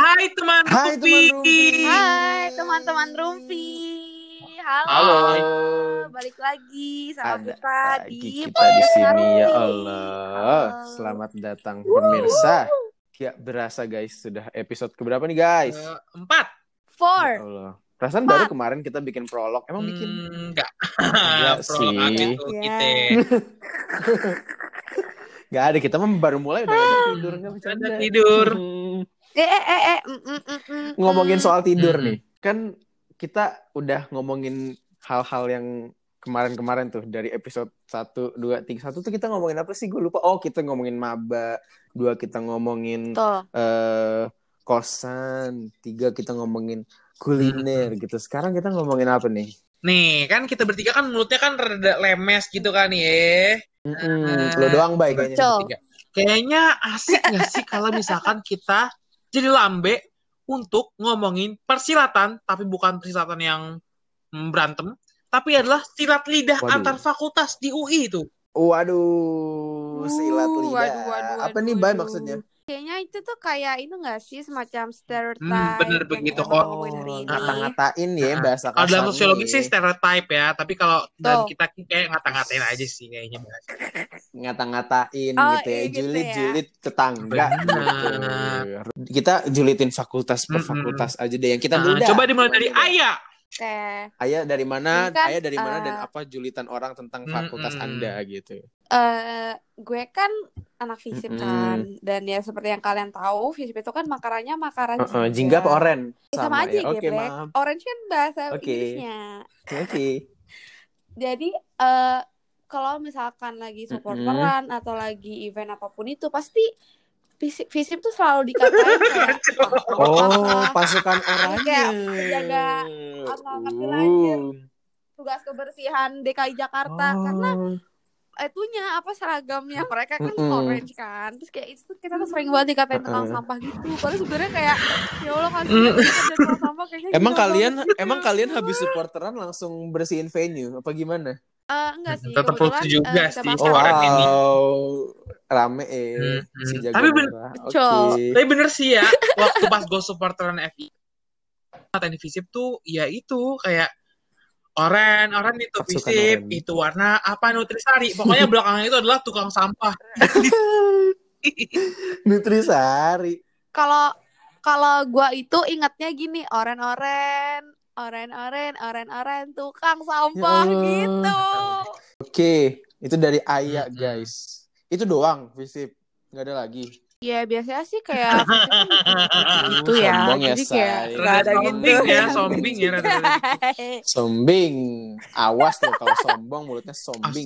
Hai teman Hai Rumpi. teman Rumpi. Hai teman-teman Rumpi. Halo. Halo. Balik lagi sama Ada kita lagi di kita di sini ya Allah. Halo. Selamat datang pemirsa. Ya berasa guys sudah episode keberapa nih guys? Eh, empat. Four. Ya Allah. Perasaan Empat. baru kemarin kita bikin prolog. Emang bikin? Hmm, Enggak. Enggak Prolog sih. tuh Ya. kita. Gak ada. Kita mah baru mulai udah ada tidur nggak bercanda. Ada tidur. Hmm. Eh eh eh eh. mm, mm, mm, mm, Ngomongin mm. soal tidur Hmm. nih. Kan kita udah ngomongin hal-hal yang kemarin-kemarin tuh dari episode 1, 2, 3. 1 tuh kita ngomongin apa sih? Gue lupa. Oh, kita ngomongin maba. Dua kita ngomongin Tuh. eh kosan, tiga kita ngomongin kuliner gitu. Sekarang kita ngomongin apa nih? Nih, kan kita bertiga kan mulutnya kan rada lemes gitu kan ya. Mm-mm, lo doang baik kayaknya. Kayaknya asik gak sih kalau misalkan kita jadi lambe untuk ngomongin persilatan, tapi bukan persilatan yang mm, berantem, tapi adalah silat lidah Waduh. antar fakultas di UI itu. Waduh, silat Uh, lidah. waduh, waduh, apa waduh, nih, Bay maksudnya? Kayaknya itu tuh kayak itu gak sih semacam stereotype Hmm, bener begitu kok. ini. ngata-ngatain ya Nah, bahasa Kalau dalam sosiologi ya. sih stereotype ya, tapi kalau dan kita kayak ngata-ngatain aja sih kayaknya. ngata-ngatain Oh, gitu ya, iya gitu ya. julit-julit tetangga Benar. gitu. Kita julitin fakultas per fakultas aja deh yang kita Nah, coba dimulai dari. Ayah. Oke. Ayah dari mana? Kan, Ayah dari mana dan eh, apa julitan orang tentang fakultas Mm-mm. Anda gitu. eh gue kan anak FISIP Mm-mm. kan dan ya seperti yang kalian tahu FISIP itu kan makarannya makaran Heeh, jingga apa oren? Ya, sama, aja ya. Oke, geblek. maaf. Orange kan bahasa Oke. Inggrisnya. Oke. Jadi eh kalau misalkan lagi supporteran atau lagi event apa pun itu pasti FISIP, FISIP tuh selalu dikatain kayak Oh, pasukan oranye. kayak apa, ngerti lanjut. tugas kebersihan DKI Jakarta Oh. karena itunya apa seragamnya mereka kan Mm-mm. orange kan terus kayak itu kita tuh sering banget dikatain tukang Mm-mm. sampah gitu padahal sebenarnya kayak ya Allah kasih Mm. tukang sampah kayaknya Emang kalian banget emang kalian habis supporteran langsung bersihin venue apa gimana? Eh, enggak sih Tetap kebetulan, lucu juga kita sih. Oh, Orang ini. wow. Rame eh Hmm, si hmm. jago Tapi ben- merah. Oke. Betul. Tapi bener sih ya, waktu pas gue supporteran FI, ngatain Visip tuh, ya itu kayak oren, oren itu Pasukan Visip, oren. itu warna apa Nutrisari. Pokoknya belakangnya itu adalah tukang sampah. Nutrisari. kalau kalau gua itu ingatnya gini oren-oren oren-oren oren-oren tukang sampah Ya gitu Oke, itu dari Ayah, Hmm. guys. Itu doang, visip. Nggak ada lagi. ya biasanya sih kayak itu ya Sombong ya, jadi kayak nggak ada gitu sombing ya, sombing ya. rada-rada. Sombing. Awas loh kalau sombong mulutnya sombing.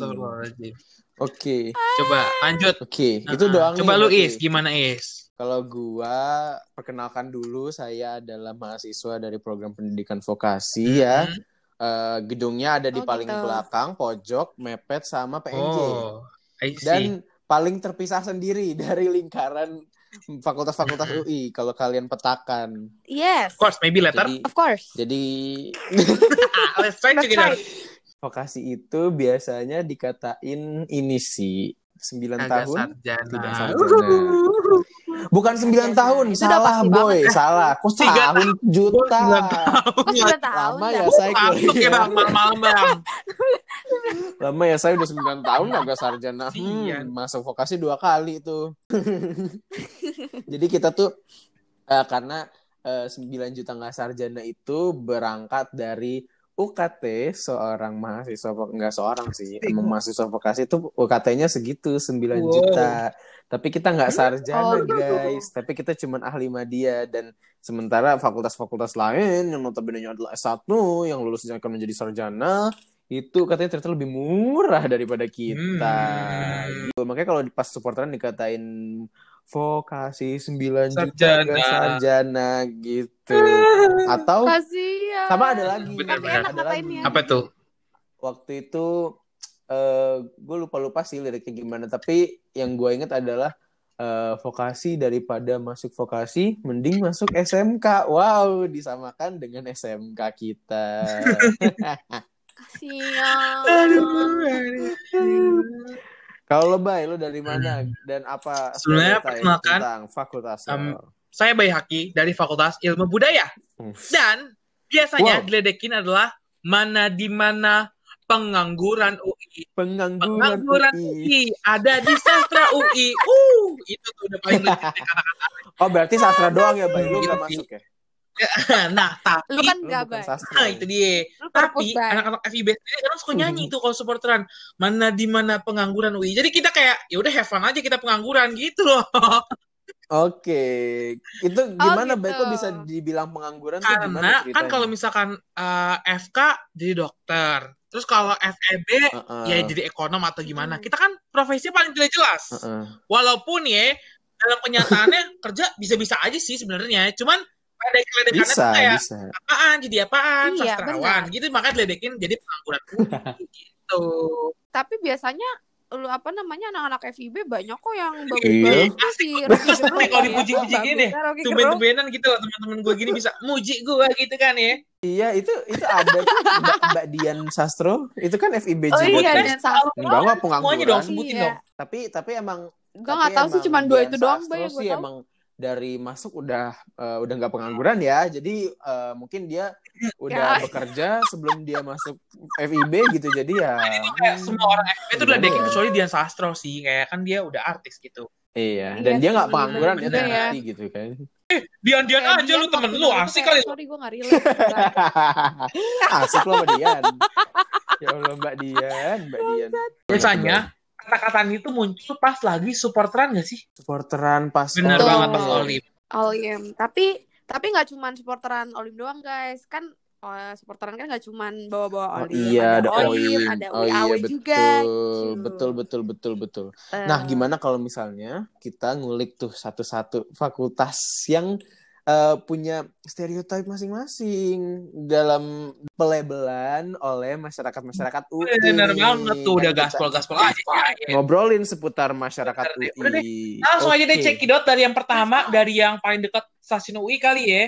Oke. Coba lanjut. Oke, itu Nah, doang Coba nih lu. Is, gimana Is? Kalau gua perkenalkan dulu saya adalah mahasiswa dari program pendidikan vokasi ya. Hmm. Eh, gedungnya ada di Oh, paling gitu. belakang, pojok, mepet sama PNJ. Oh, I see. Dan paling terpisah sendiri dari lingkaran fakultas-fakultas. UI kalau kalian petakan. yes of course, maybe later. Jadi of course jadi let's try together. try. vokasi itu biasanya dikatain ini sih 9 Agak tahun sarjana. tidak sarjana. Bukan 9 tahun, Itu udah salah pasti boy, banget. salah. Kok tahun juta? Tahun. kok sudah tahu Lama dah? ya saya Masuk ya kuliah. bang. Lama ya saya udah 9 tahun agak sarjana. Iya. Hmm, masuk vokasi dua kali tuh. Jadi kita tuh eh, karena eh, 9 juta nggak sarjana itu berangkat dari UKT seorang mahasiswa vok- nggak seorang sih emang mahasiswa vokasi itu UKT-nya segitu 9 Wow. juta tapi kita nggak sarjana Oh, gitu. guys tapi kita cuman ahli media dan sementara fakultas-fakultas lain yang notabene adalah S1 yang lulusnya akan menjadi sarjana itu katanya ternyata lebih murah daripada kita Hmm. Gitu. makanya kalau pas supporteran dikatain vokasi 9 juta Sarjana. gak sarjana gitu. Atau kasihan sama ada lagi. Bener, Tapi bener. enak ada lagi. Apa tuh? waktu itu eh gue lupa lupa sih liriknya gimana. Tapi yang gue inget adalah eh, vokasi daripada masuk vokasi mending masuk SMK wow disamakan dengan SMK kita. Kasihan kalau lo bay lo dari mana dan apa Sebenarnya perkenalkan, tentang fakultas um, Saya Bayhaki dari Fakultas Ilmu Budaya. Dan biasanya Wow. diledekin adalah mana di mana pengangguran UI. Pengangguran, Pengangguran UI. UI ada di sastra UI. Uh, itu tuh udah paling kata-kata. Oh berarti sastra doang ya, Bay? Lu sih. masuk ya? Nah, tapi Lu kan sastra. Nah, itu dia. Lu Tapi anak-anak FIB sendiri kadang suka nyanyi tuh kalau supporteran. Mana di mana pengangguran UI. Jadi kita kayak ya udah have fun aja kita pengangguran gitu loh. Oke, itu gimana gitu. Bay? Kok bisa dibilang pengangguran tuh gimana Karena kan kalau misalkan eh, FK jadi dokter. Terus kalau FEB Heeh. ya jadi ekonom atau gimana. Hmm. Kita kan profesinya paling tidak jelas. Heeh. Walaupun ya dalam kenyataannya kerja bisa-bisa aja sih sebenarnya. Cuman ada keledekannya Bisa, tuh kayak bisa. apaan jadi apaan Iya, sastrawan benar. gitu makanya diledekin jadi pengangguran gitu. Tapi biasanya lu apa namanya anak-anak FIB banyak kok yang Iya. bagus-bagus tuh Asik, si bagus Rocky nih Gerung kalau dipuji-puji gini. Tumben-tumbenan gitu loh teman-teman gue gini bisa muji gue gitu kan ya. Iya, itu itu ada tuh Mbak, Mbak Dian Sastro, itu kan FIB Oh juga. iya, Sebutin dan satu. Enggak enggak Semuanya pengangguran. dong sebutin Iya. dong. Tapi tapi emang Gue tapi gak tahu sih cuma dua Dian itu doang, Sastro Bay, gue sih tahu. emang dari masuk udah eh, udah nggak pengangguran ya. Jadi eh, mungkin dia udah Ya. bekerja sebelum dia masuk FIB gitu. Jadi ya Kayak hmm, semua orang FB itu gimana diledekin ya? kecuali Dian Sastro sih. Kayak kan dia udah artis gitu. Iya, Iya dan dia nggak pengangguran ya ya. terbukti gitu kan. Aja Dian lu temen waktu lu dulu tuh asik kayak, kali. Sorry gue gak relate. Asik loh Mbak Dian. Ya Allah Mbak Dian, Mbak Dian. Biasanya kata-kata itu muncul pas lagi supporteran gak sih? supporteran pas Bener Betul. banget pas Olim. Olim. Tapi tapi nggak cuma supporteran Olim doang guys. Kan eh, supporteran kan nggak cuma bawa-bawa Oh, Olim. iya ada Olim, Olim. ada Oh iya betul. juga. gitu. Betul betul betul betul. Eh, Nah, gimana kalau misalnya kita ngulik tuh satu-satu fakultas yang eh, punya stereotip masing-masing dalam pelabelan oleh masyarakat-masyarakat UI. Bener banget tuh udah kita gaspol-gaspol aja. ya. Ngobrolin seputar masyarakat Bener deh. UI. Udah Langsung aja deh cekidot dari yang pertama dari yang paling dekat stasiun UI kali ya.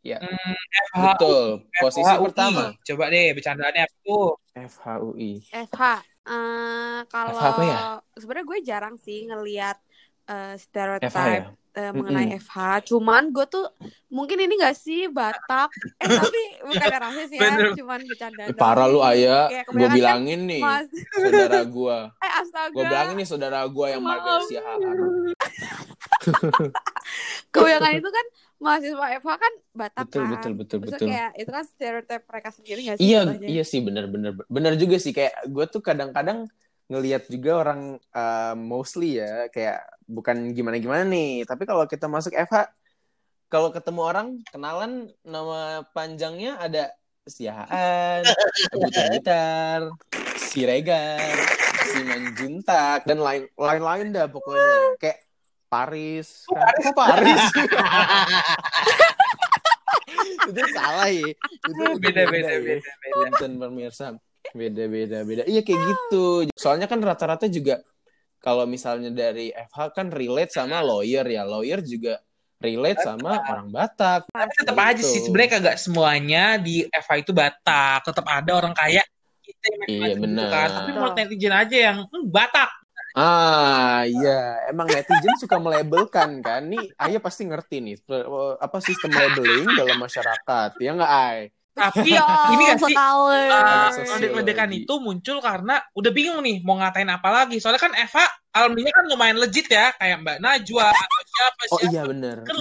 Ya. Hmm, FH Betul. Posisi FH UI. pertama Coba deh bercandaannya apa tuh? FHUI. FH. Eh, kalau FH apa ya? sebenarnya gue jarang sih ngelihat eh, FH stereotype ya? Eh, mengenai FH. Cuman gue tuh mungkin ini gak sih Batak? Eh tapi bukan rasis ya, Bener. cuman bercanda. Eh, Parah lu ayah, gue kan bilangin nih, Mas, saudara gua. eh astaga. Gue bilangin nih saudara gua yang Maaf. marga siahaan. Kebanyakan itu kan mahasiswa FH kan Batak Betul, kan. betul, betul, Maksudnya betul. kayak itu kan stereotip mereka sendiri gak sih? Iya, jatuhnya? iya sih bener bener bener juga sih kayak gue tuh kadang-kadang ngelihat juga orang uh, mostly ya kayak bukan gimana-gimana nih, tapi kalau kita masuk FH kalau ketemu orang kenalan nama panjangnya ada Siahaan, Butar-Butar, Siregar, Simanjuntak dan lain lain-lain dah pokoknya. Kayak Paris kan? Kok Paris. Itu salah ya. Itu Beda beda ya. beda beda. Punten pemirsa. Beda beda beda. Iya kayak gitu. Soalnya kan rata-rata juga kalau misalnya dari FH kan relate sama lawyer ya lawyer juga relate sama orang Batak Tapi tetap Gitu. aja sih sebenarnya kagak semuanya di FH itu Batak. Tetap ada orang kaya kita yang Iya, gitu benar. kan. Tapi menurut netizen aja yang hmm, Batak. ah iya emang netizen suka melabelkan kan nih Ayah pasti ngerti nih per- apa sistem labeling dalam masyarakat ya nggak Ay Tapi Iya, ini gak sih uh, Sosiologi. ledekan itu muncul karena udah bingung nih mau ngatain apa lagi. Soalnya kan Eva alumninya kan lumayan legit ya, kayak Mbak Najwa atau siapa oh siapa. iya bener Kan.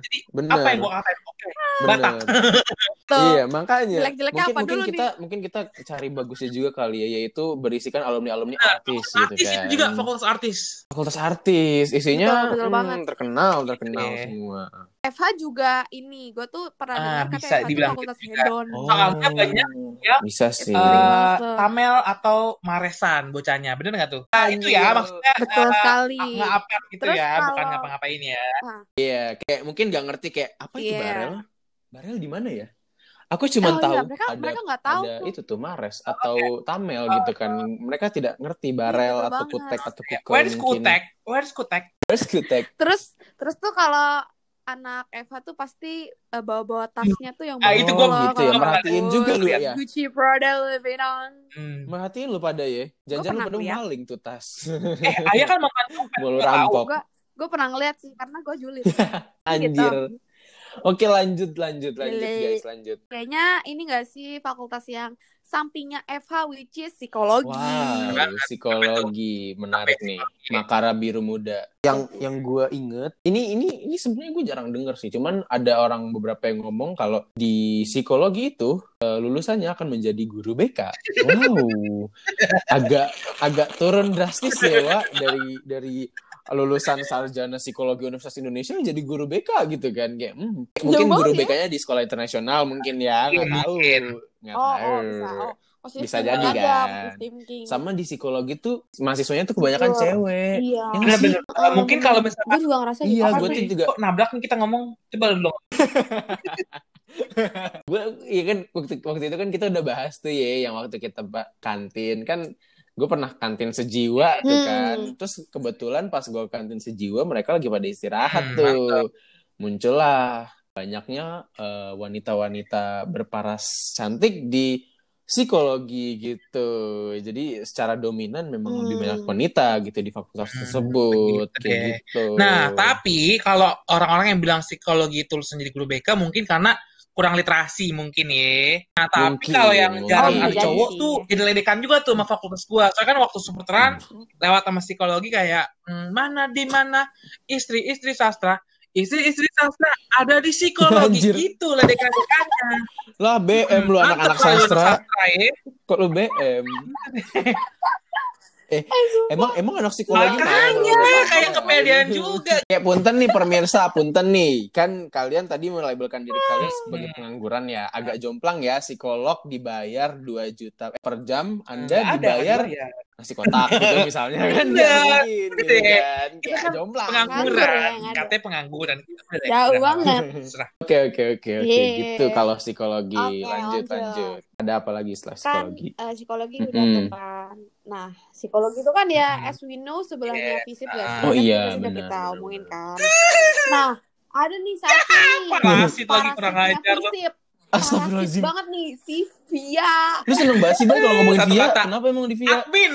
Jadi bener apa yang gua katain? Oke, Batak. bener Tuh. Iya, makanya Jelek-jeleknya mungkin apa mungkin dulu kita mungkin kita cari bagusnya juga kali ya yaitu berisikan alumni-alumni artis gitu Artis kan. itu juga fakultas artis. Fakultas artis, isinya Betul, betul hmm, banget. terkenal, terkenal Iya. semua. FH juga ini, gue tuh pernah Ah, dengar bisa katanya FH dibilang fakultas gitu juga. hedon. Soalnya banyak ya, Bisa sih. Tuh. Tamel atau Maresan bocahnya, bener nggak tuh? Nah, itu ya Iya. maksudnya Betul eh, sekali. nggak apa gitu Terus ya, bukan kalau- ngapa-ngapain ya. Iya, kayak mungkin nggak ngerti kayak apa itu Iya. barel? Barel di mana ya? Aku cuma Oh tahu iya, mereka ada mereka tahu ada tuh. itu tuh Mares atau Tamel gitu kan. Mereka tidak ngerti barel betul atau banget. kutek atau kukel Where's. Kutek? Where's Kutek? Where's kutek? Terus terus tuh kalau anak FH tuh pasti eh, bawa-bawa tasnya tuh yang Ah, itu gua bawa gitu ya, merhatiin juga lu ya. Gucci, Prada, Louis Vuitton. Hmm. Merhatiin lu pada ya. Jangan pernah lu pada maling tuh tas. Eh, ayah kan makan dompet, Mau lu nggak tahu. rampok. Gua gue pernah ngeliat sih karena gue julid Anjir. Oke lanjut lanjut lanjut guys lanjut. kayaknya ini gak sih fakultas yang sampingnya FH which is psikologi Wow, psikologi menarik nih. Makara biru muda. Yang yang gue inget, ini ini ini sebenarnya gue jarang denger sih. Cuman ada orang beberapa yang ngomong kalau di psikologi itu eh, lulusannya akan menjadi guru BK. Wow, agak agak turun drastis ya, Wak, dari dari lulusan sarjana psikologi Universitas Indonesia menjadi guru BK gitu kan kayak hmm, mungkin guru ya. BK-nya di sekolah internasional mungkin ya nggak tahu Mungkin. nggak oh, tahu oh bisa oh Bisa jadi, ada, kan. thinking. sama di psikologi tuh mahasiswanya tuh kebanyakan Betul. cewek iya Ya Bener, sih? bener. Uh, mungkin kalau misalkan gue juga ngerasa gitu Iya, sih? tuh juga kok nabrak nih kita ngomong coba lu dong gue iya kan waktu waktu itu kan kita udah bahas tuh ya yang waktu kita kantin kan gue pernah kantin sejiwa tuh Hmm. kan. Terus kebetulan pas gue kantin sejiwa mereka lagi pada istirahat Hmm, tuh. muncullah banyaknya eh, wanita-wanita berparas cantik di psikologi gitu. Jadi secara dominan memang lebih Hmm. banyak wanita gitu di fakultas Hmm, tersebut gitu kayak gitu. Nah, tapi kalau orang-orang yang bilang psikologi itu lulusan jadi guru BK mungkin karena kurang literasi mungkin ya. Nah, tapi kalau yang mungkin. jarang Oh, ada iya cowok sih. tuh jadi ledekan juga tuh sama fakultas gua. Soalnya kan waktu superdran lewat sama psikologi kayak "Hmm, mana di mana istri-istri sastra istri-istri sastra ada di psikologi Anjir. gitu ledekan-ledekannya. lah BM lu Mantep anak-anak sastra sastra ya. kok lu BM eh emang emang anak psikologi mau Makanya lu kayak BM? kepedean juga. kayak punten nih pemirsa punten nih kan kalian tadi melabelkan diri kalian sebagai Hmm. pengangguran ya agak jomplang ya psikolog dibayar 2 juta per jam anda Nggak ada, dibayar kan, ya. Nasi kotak gitu misalnya kan Iya, Nggak mungkin gitu gitu ya. kan Kita kayak kan Nganggur Pengangguran, ya, katanya pengangguran. Jauh banget. Oke oke oke oke. Gitu kalau psikologi. Oke, lanjut lanjut. lanjut. Ada apa lagi setelah kan psikologi? eh, psikologi udah Mm-mm. tuh kan nah psikologi itu kan ya Hmm. as we know sebelahnya Yes. fisip sih? Oh Kan iya, udah benar, kita omongin kan. Nah ada nih satu nih. Parasit lagi kurang ajar fisip Astagfirullahaladzim banget nih si Via lu seneng banget sih Bang kalau ngomongin Satu Via kata. kenapa emang di Via Admin.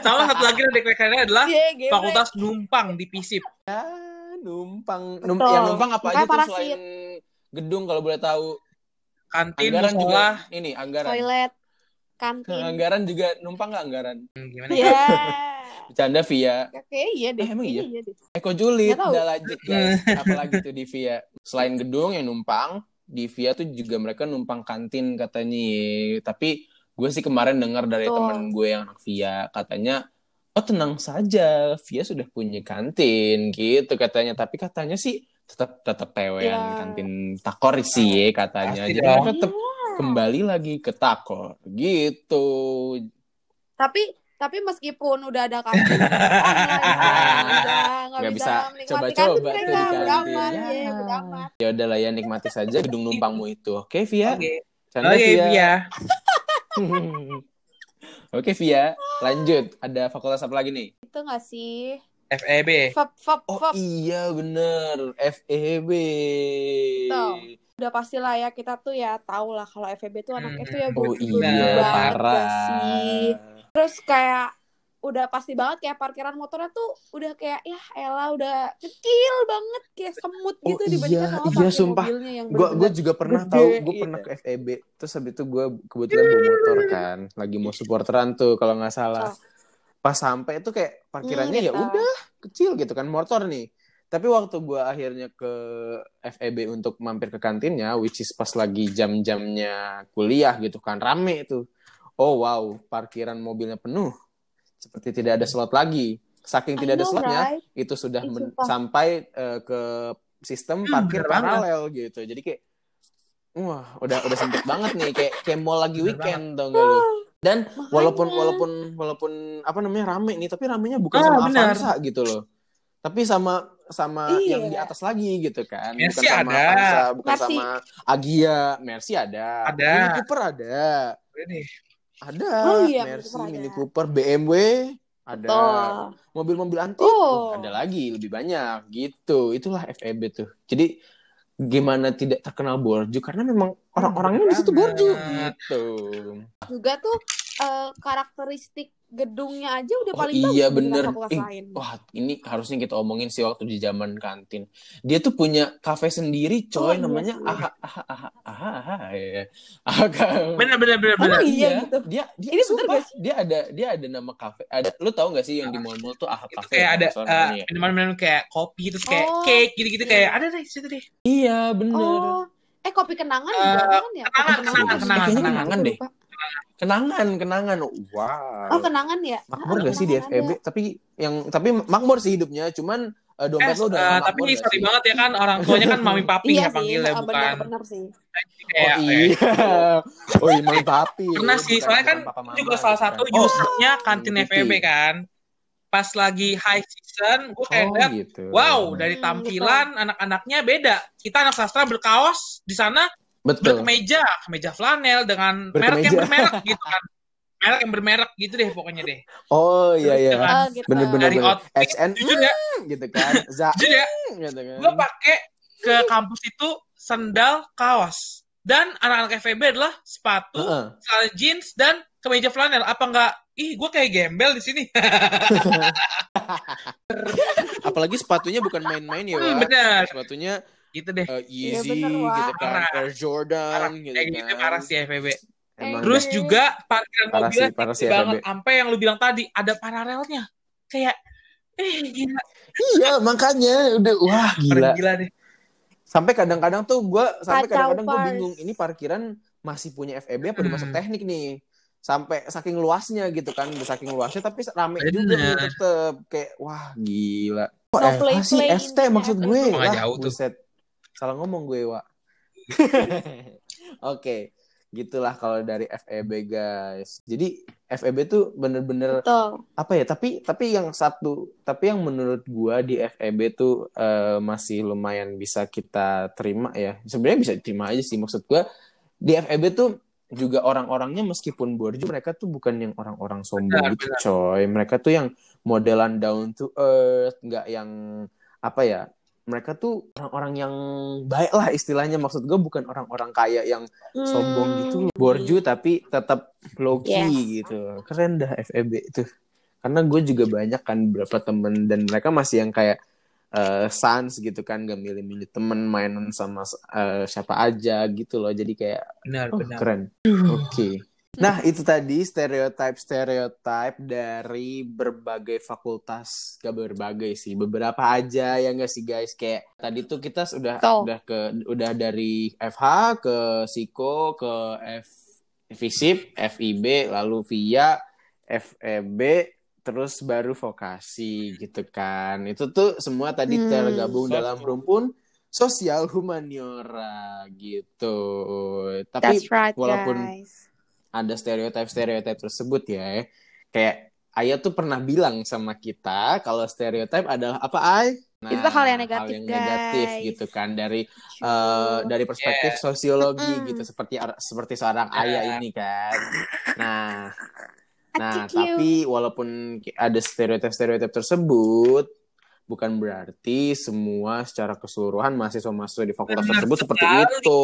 Sama satu lagi ledekannya adalah Dia geblek. fakultas numpang di PISIP. Ya, numpang. Num Betul. yang numpang apa aja tuh selain gedung kalau boleh tahu. Kantin, Anggaran juga ini anggaran. toilet kantin Anggaran juga numpang nggak anggaran? Hmm, Gimana? ya Bercanda via. oke iya deh Eh, emang iya? Kayaknya deh. Eko Julid udah lanjut guys. Apalagi tuh di via. Selain gedung yang numpang, di via tuh juga mereka numpang kantin katanya. Tapi gue sih kemarin dengar dari Betul. teman gue yang anak via katanya Oh tenang saja, Via sudah punya kantin gitu katanya. Tapi katanya sih tetap tetap pewean Ya. kantin takor sih katanya. Pasti Jadi dong. mereka tetap kembali lagi ke takor gitu. tapi tapi meskipun udah ada kantin online sekarang, udah nggak bisa, coba-coba tuh mereka di kantin. Bodo amat, Ya. ya. Ya udahlah ya nikmati saja gedung numpangmu itu. Oke Via? Oke. Canda Oke, Via. Via. Oke Via, lanjut. Ada fakultas apa lagi nih? itu nggak sih FEB. Fab, fab, Oh iya bener, FEB. Tuh. udah pasti lah ya kita tuh ya tahu lah kalau FEB tuh anaknya tuh ya Oh iya, parah. sih terus kayak udah pasti banget kayak parkiran motornya tuh udah kayak ya Ella udah kecil banget kayak semut Oh gitu iya, dibandingkan sama iya, sumpah. mobilnya yang Gue gue juga pernah gede, tahu, gue gitu. pernah ke FEB. Terus habis itu gue kebetulan bawa motor kan, lagi mau supporteran tuh kalau nggak salah. Oh. Pas sampai itu kayak parkirannya Hmm, ya gitu. udah kecil gitu kan motor nih. Tapi waktu gue akhirnya ke FEB untuk mampir ke kantinnya, which is pas lagi jam-jamnya kuliah gitu kan, rame itu. Oh wow, parkiran mobilnya penuh. Seperti tidak ada slot lagi. Saking tidak ada know, slotnya, right? itu sudah men- sampai eh, ke sistem Hmm, parkir bener banget. paralel gitu. Jadi kayak wah, udah udah sempit banget nih kayak kayak mau lagi Bener weekend gak lu. Dan Makanya. walaupun walaupun walaupun apa namanya rame nih, tapi ramenya bukan Ah, sama benar. Avanza gitu loh. Tapi sama sama Iya. yang di atas lagi gitu kan. Mercy bukan sama ada. Avanza, bukan Mercy. sama Agia, Mercy ada. Ada. Mini Cooper ada. Ini. Ada. Oh iya, Mercy. Mini Cooper, BMW ada. Mobil-mobil antik Oh. ada lagi lebih banyak gitu. Itulah FEB tuh. Jadi gimana tidak terkenal borju karena memang orang-orangnya di situ borju gitu. juga tuh eh, karakteristik gedungnya aja udah Oh, paling iya, bagus bener. lain. Wah, ini harusnya kita omongin sih waktu di zaman kantin. Dia tuh punya kafe sendiri, Oh, coy, iya namanya aha aha aha ya. Aha, Bener bener bener bener. Emang iya gitu? Dia dia Ini sumpah, gak sih? dia ada dia ada nama kafe. Ada lu tahu gak sih yang di mall-mall tuh aha Itu kafe? kayak ada Soalnya eh, ya. minuman-minuman kayak kopi terus kayak Oh, cake gitu-gitu iya. kayak ada deh situ deh. Iya, bener. Oh, eh kopi kenangan juga ada kan ya? Kenangan, kenangan, kenangan, kenangan, Eh, deh. Kenangan, kenangan. Wow. Oh kenangan ya? Makmur Ah, gak sih di FEB? ada. Tapi yang tapi makmur sih hidupnya, cuman eh, Eh, dompet lu udah eh, nggak tapi gak sorry sih? banget ya kan orang tuanya kan mami papi Iya ya sih, panggilnya ah, bukan benar-benar sih. Oh kayak iya. Oh iya, Mang Papi. Pernah sih, soalnya kan juga salah gitu satu kan. usernya kantin gitu. FEB kan. Pas lagi high season, gue kayak Oh liat, gitu. wow, dari Hmm, tampilan anak-anaknya beda. Kita anak sastra berkaos, di sana Betul. berkemeja, kemeja flanel dengan merek yang bermerek gitu kan. Merek yang bermerek gitu deh pokoknya deh. Oh iya iya. Dengan Oh gitu. Bener-bener Dari bener. outfit, XN jujur ya, gitu kan. Za jujur ya, gitu kan. gue pakai ke kampus itu sendal kaos. Dan anak-anak FEB adalah sepatu, Heeh. celana jeans, dan kemeja flanel. Apa enggak, ih gue kayak gembel di sini. Apalagi sepatunya bukan main-main ya, Hmm, Wak. bener. Sepatunya gitu deh. eh, Iya, Yeezy bener, Wak. gitu kan. Air Jordan Parah. gitu Kayak gitu kan. parah sih FEB. Emang Terus Oke. juga parkiran Parah mobilnya sih, parah sih banget. Sampai yang lu bilang tadi, ada paralelnya. Kayak, eh gila. Iya, makanya udah wah gila. Gila deh. Sampai kadang-kadang tuh gue sampai kadang-kadang gue bingung ini parkiran masih punya FEB apa udah Hmm. masuk teknik nih. Sampai saking luasnya gitu kan, udah saking luasnya tapi rame Bener. juga nih tetep kayak wah gila. Kok No FH play sih play FT ini, maksud gue. Lah, jauh tuh. buset. Salah ngomong gue, Wak. Oke, gitulah kalau dari FEB guys. Jadi FEB tuh bener-bener Betul. apa ya tapi tapi yang satu tapi yang menurut gua di FEB tuh eh, masih lumayan bisa kita terima ya sebenarnya bisa diterima aja sih maksud gua di FEB tuh juga orang-orangnya meskipun borju mereka tuh bukan yang orang-orang sombong gitu coy mereka tuh yang modelan down to earth nggak yang apa ya mereka tuh orang-orang yang baik lah istilahnya. Maksud gue bukan orang-orang kaya yang sombong Hmm. gitu. Borju tapi tetap low key Yes. gitu. Keren dah FEB itu. Karena gue juga banyak kan beberapa temen dan mereka masih yang kayak eh, sans gitu kan. Gak milih-milih temen mainan sama eh, siapa aja gitu loh. Jadi kayak Benar, oh, benar. keren. Oke nah itu tadi stereotype stereotype dari berbagai fakultas gak berbagai sih beberapa aja ya nggak sih guys kayak tadi tuh kita sudah Betul. udah ke udah dari FH ke Siko ke F FISIP, FIB, lalu VIA, FEB, terus baru vokasi gitu kan. Itu tuh semua tadi Hmm. tergabung dalam rumpun sosial humaniora gitu. Tapi That's right, walaupun guys. Ada stereotip-stereotip tersebut ya, kayak Ayah tuh pernah bilang sama kita kalau stereotip adalah apa Ay? Nah, Itu hal yang negatif, yang negatif guys. gitu kan dari eh, dari perspektif sosiologi Mm-mm. gitu seperti seperti seorang Ya. ayah ini kan. Nah, nah you. tapi walaupun ada stereotip-stereotip tersebut bukan berarti semua secara keseluruhan mahasiswa-mahasiswa di fakultas Benar tersebut seperti sekali. itu.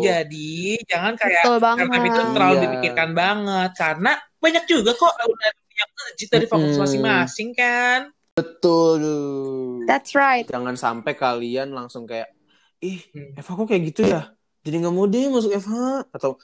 Jadi, jangan kayak Betul banget. stereotip itu terlalu Iya. dipikirkan banget. Karena banyak juga kok udah yang legit dari fakultas masing-masing kan. Betul. That's right. Jangan sampai kalian langsung kayak ih, Hmm. FH kok kayak gitu ya? Jadi nggak mau deh masuk FH atau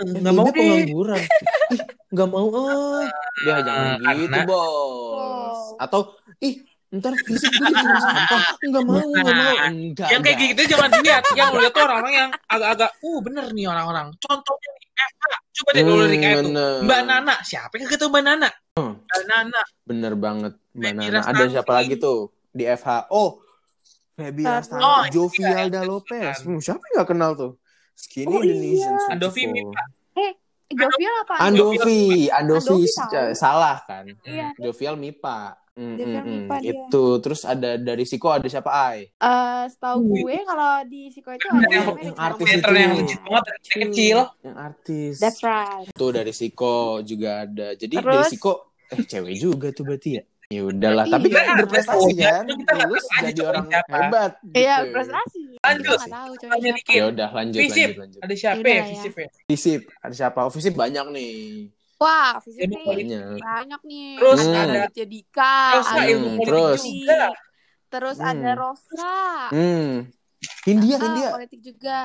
Nggak mau pengangguran. ih, nggak mau ah. Ya jangan karena- gitu, Bos. Atau ih, ntar fisik gue jadi sampah. Nggak mau, nggak mau. Nah, Enggak. yang kayak enggak. gitu jangan dilihat. Yang lu lihat tuh orang-orang yang agak-agak, uh bener nih orang-orang. Contohnya nih, FH. Coba deh dulu Hmm, bener. Mbak Nana. Siapa yang kagak tahu Mbak Nana? Hmm. Mbak Nana. Bener banget, Mbak Nana. Ada siapa lagi tuh di FH? Oh, Feby Oh, Rastandi, iya, Jovialda iya, Lopez. kan. Hmm, siapa yang nggak kenal tuh? Skinny Oh, iya. Indonesian. Andovi 24. Mipa. Jovial apa? Andovi, Andovi, Andovi tahu. salah kan? Iya. Jovial Mipa. Mm, Jovial mm. Mipa dia. Itu terus ada dari Siko ada siapa Ai? Eh, setahu Wih. gue kalau di Siko itu Yang- ada yang- yang artis itu. yang legit banget dari kecil. Yang artis. That's right. Tuh dari Siko juga ada. Jadi Terus? dari Siko eh cewek juga tuh berarti ya. Ya udahlah, Iya. tapi kan Iya, berprestasi iya. kan. Kita Lulus jadi orang siapa. hebat. Iya, gitu. prestasi. Lanjut. Ya udah lanjut lanjut lanjut. Ada siapa ya lah ya. Visip ya? Visip, ada siapa? Oh, Visip banyak nih. Wah, fisik Ilmu nih politik. Banyak. banyak nih. Terus ada ada- Raditya Dika, Terus ada ilmu politik Terus, juga. terus Hmm. ada Rosa. Hmm. Hindia, Ah, Hindia. politik juga.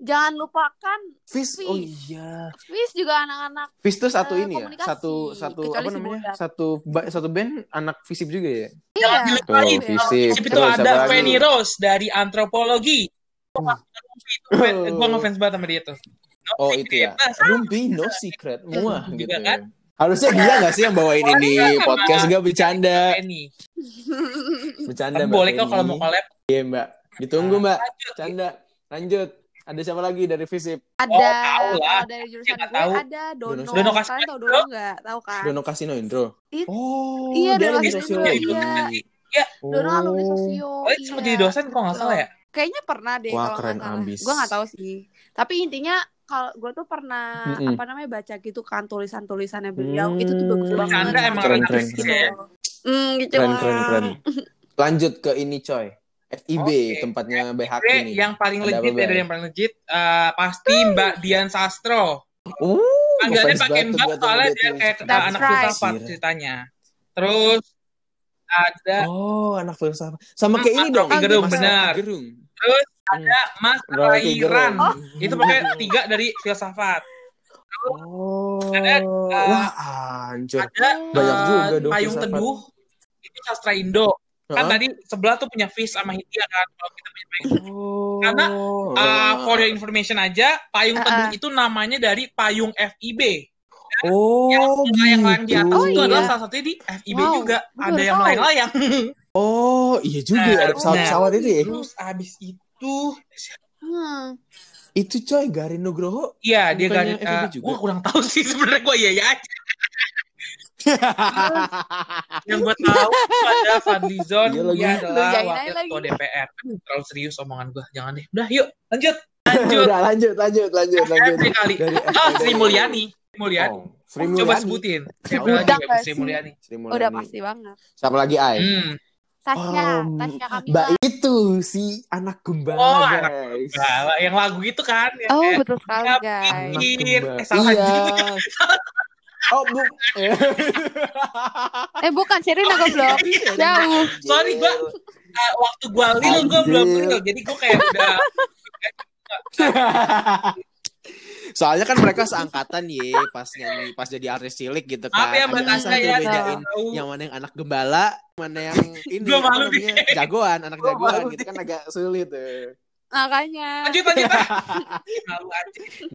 Jangan lupakan Fis. Fis. Oh iya. Fis juga anak-anak Fis tuh satu Eh, ini ya. Satu satu Kecuali apa si namanya? Bodak. Satu ba- satu band anak fisip juga ya. iya. Tuh, fisip. Fisip itu Terus ada? Fanny Rose dari antropologi. Hmm. Gue ngefans banget sama dia tuh. Oh itu ya. Nah, Rumpi no secret. Muah Juga gitu. kan? Harusnya dia nggak sih yang bawain ini podcast gak bercanda. Bercanda Tapi Mbak boleh kok kalau mau collab. Iya Mbak. Ditunggu Mbak. Lanjut. Canda. Lanjut. Ada siapa lagi dari Visip? Ada Oh, tahu lah. dari jurusan gue tahu. ada Dono. Dono Dono Kalian Kasino. tahu Dono nggak? Tahu kan? Dono Kasino Indro. It- Oh, Iya, Dono alumni Kasino. Indro, iya. Dono alumni sosio. Oh, itu sempat iya. jadi dosen kok nggak salah ya? Kayaknya pernah deh Wah, kalau keren abis. Gue nggak tahu sih. Tapi intinya kalau gue tuh pernah Mm-mm. apa namanya baca gitu kan tulisan-tulisannya beliau. Hmm. Itu tuh bagus banget. Emang Keren, anak keren, fisip keren. ya. Hmm, gitu Keren, keren, keren. Lanjut ke ini coy. FIB Oke. tempatnya BHK ini. yang paling Ada legit ya dari Bay? yang paling legit eh, pasti Mbak Dian Sastro. Oh, Panggilannya pakai Mbak soalnya dia kayak That's anak right. filsafat ceritanya. Terus ada Oh, anak filsafat. Sama kayak ini dong. Gerung, benar. Gerung. terus ada Mas Rocky Rairan. Gerung. Itu pokoknya tiga dari filsafat. Oh, Ada, eh, wah anjir. Ada Banyak eh, juga dong Payung filsafat. Teduh. Itu sastra Indo. Kan Hah? tadi sebelah tuh punya Fis sama Hindia kan. Kalau kita punya Payung Oh. Karena, Uh, for your information aja, Payung Ah, Teduh ah. itu namanya dari Payung FIB. oh, yang layang-layang di atas Oh, itu iya. adalah salah satunya di FIB Wow, juga. Ada yang tahu. melayang-layang. Oh, iya juga Nah, ada pesawat-pesawat itu ya. Terus abis itu, Hmm. Itu coy Garin Nugroho. iya dia FIB uh, juga? gue kurang tahu sih sebenarnya gue iya ya aja. Yang gue tahu ada Fadlizon, Iya dia adalah wakil ketua DPR. Terlalu serius omongan gue, jangan deh. Udah yuk, lanjut. Lanjut. Udah lanjut, lanjut, lanjut, lanjut. Dari kali. Ah, Sri Mulyani. Mulyani. Oh, Sri Coba Mulyani. sebutin. Siapa Udah lagi ya, Sri? Mulyani? Sri Mulyani. Udah pasti banget. Siapa lagi Ai? Hmm. Tasya, Oh, Tasya Kamila. Mbak itu si anak gembala Oh, anak guys. Gala, yang lagu itu kan. yang Oh, betul sekali, "Ya, guys. Anak pikir." gembala. Eh, salah iya. juga. Oh, bu. Eh. Bukan Sherina goblok. Jauh. Sorry, gua uh, waktu gua lil gua belum lil, jadi gua kayak udah Soalnya kan mereka seangkatan ye pas nyanyi pas jadi artis cilik gitu kan. Maaf ya Ada tuh ya. bedain yang mana yang anak gembala, mana yang ini Gua malu namanya? Jagoan, anak Gua jagoan malu gitu kan agak sulit tuh. Makanya. Lanjut lanjut. Malu aja.